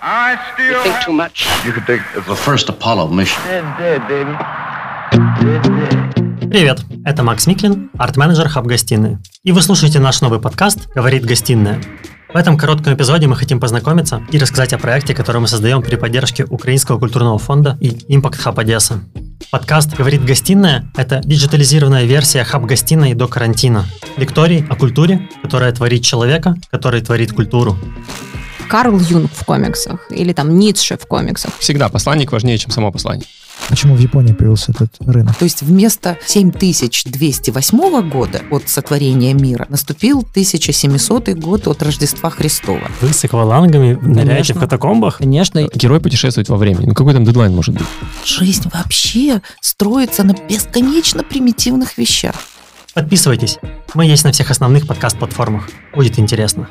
I still You think too much. You could take The first Apollo mission. dead, dead, baby. Dead, dead. Привет, это Макс Миклин, арт-менеджер Хаб-гостиной. И вы слушаете наш новый подкаст «Говорит гостиная». В этом коротком эпизоде мы хотим познакомиться и рассказать о проекте, который мы создаем при поддержке Украинского культурного фонда и Impact Hub Одесса. Подкаст «Говорит гостиная» — это диджитализированная версия хаб-гостиной до карантина. Лекторий о культуре, которая творит человека, который творит культуру. Карл Юнг в комиксах или там Ницше в комиксах. Всегда посланник важнее, чем само послание. Почему в Японии появился этот рынок? То есть вместо 7208 года от сотворения мира наступил 1700 год от Рождества Христова. Вы с аквалангами ныряете в катакомбах? Конечно, Герой путешествует во времени. Ну какой там дедлайн может быть? Жизнь вообще строится на бесконечно примитивных вещах. Подписывайтесь. Мы есть на всех основных подкаст-платформах. Будет интересно.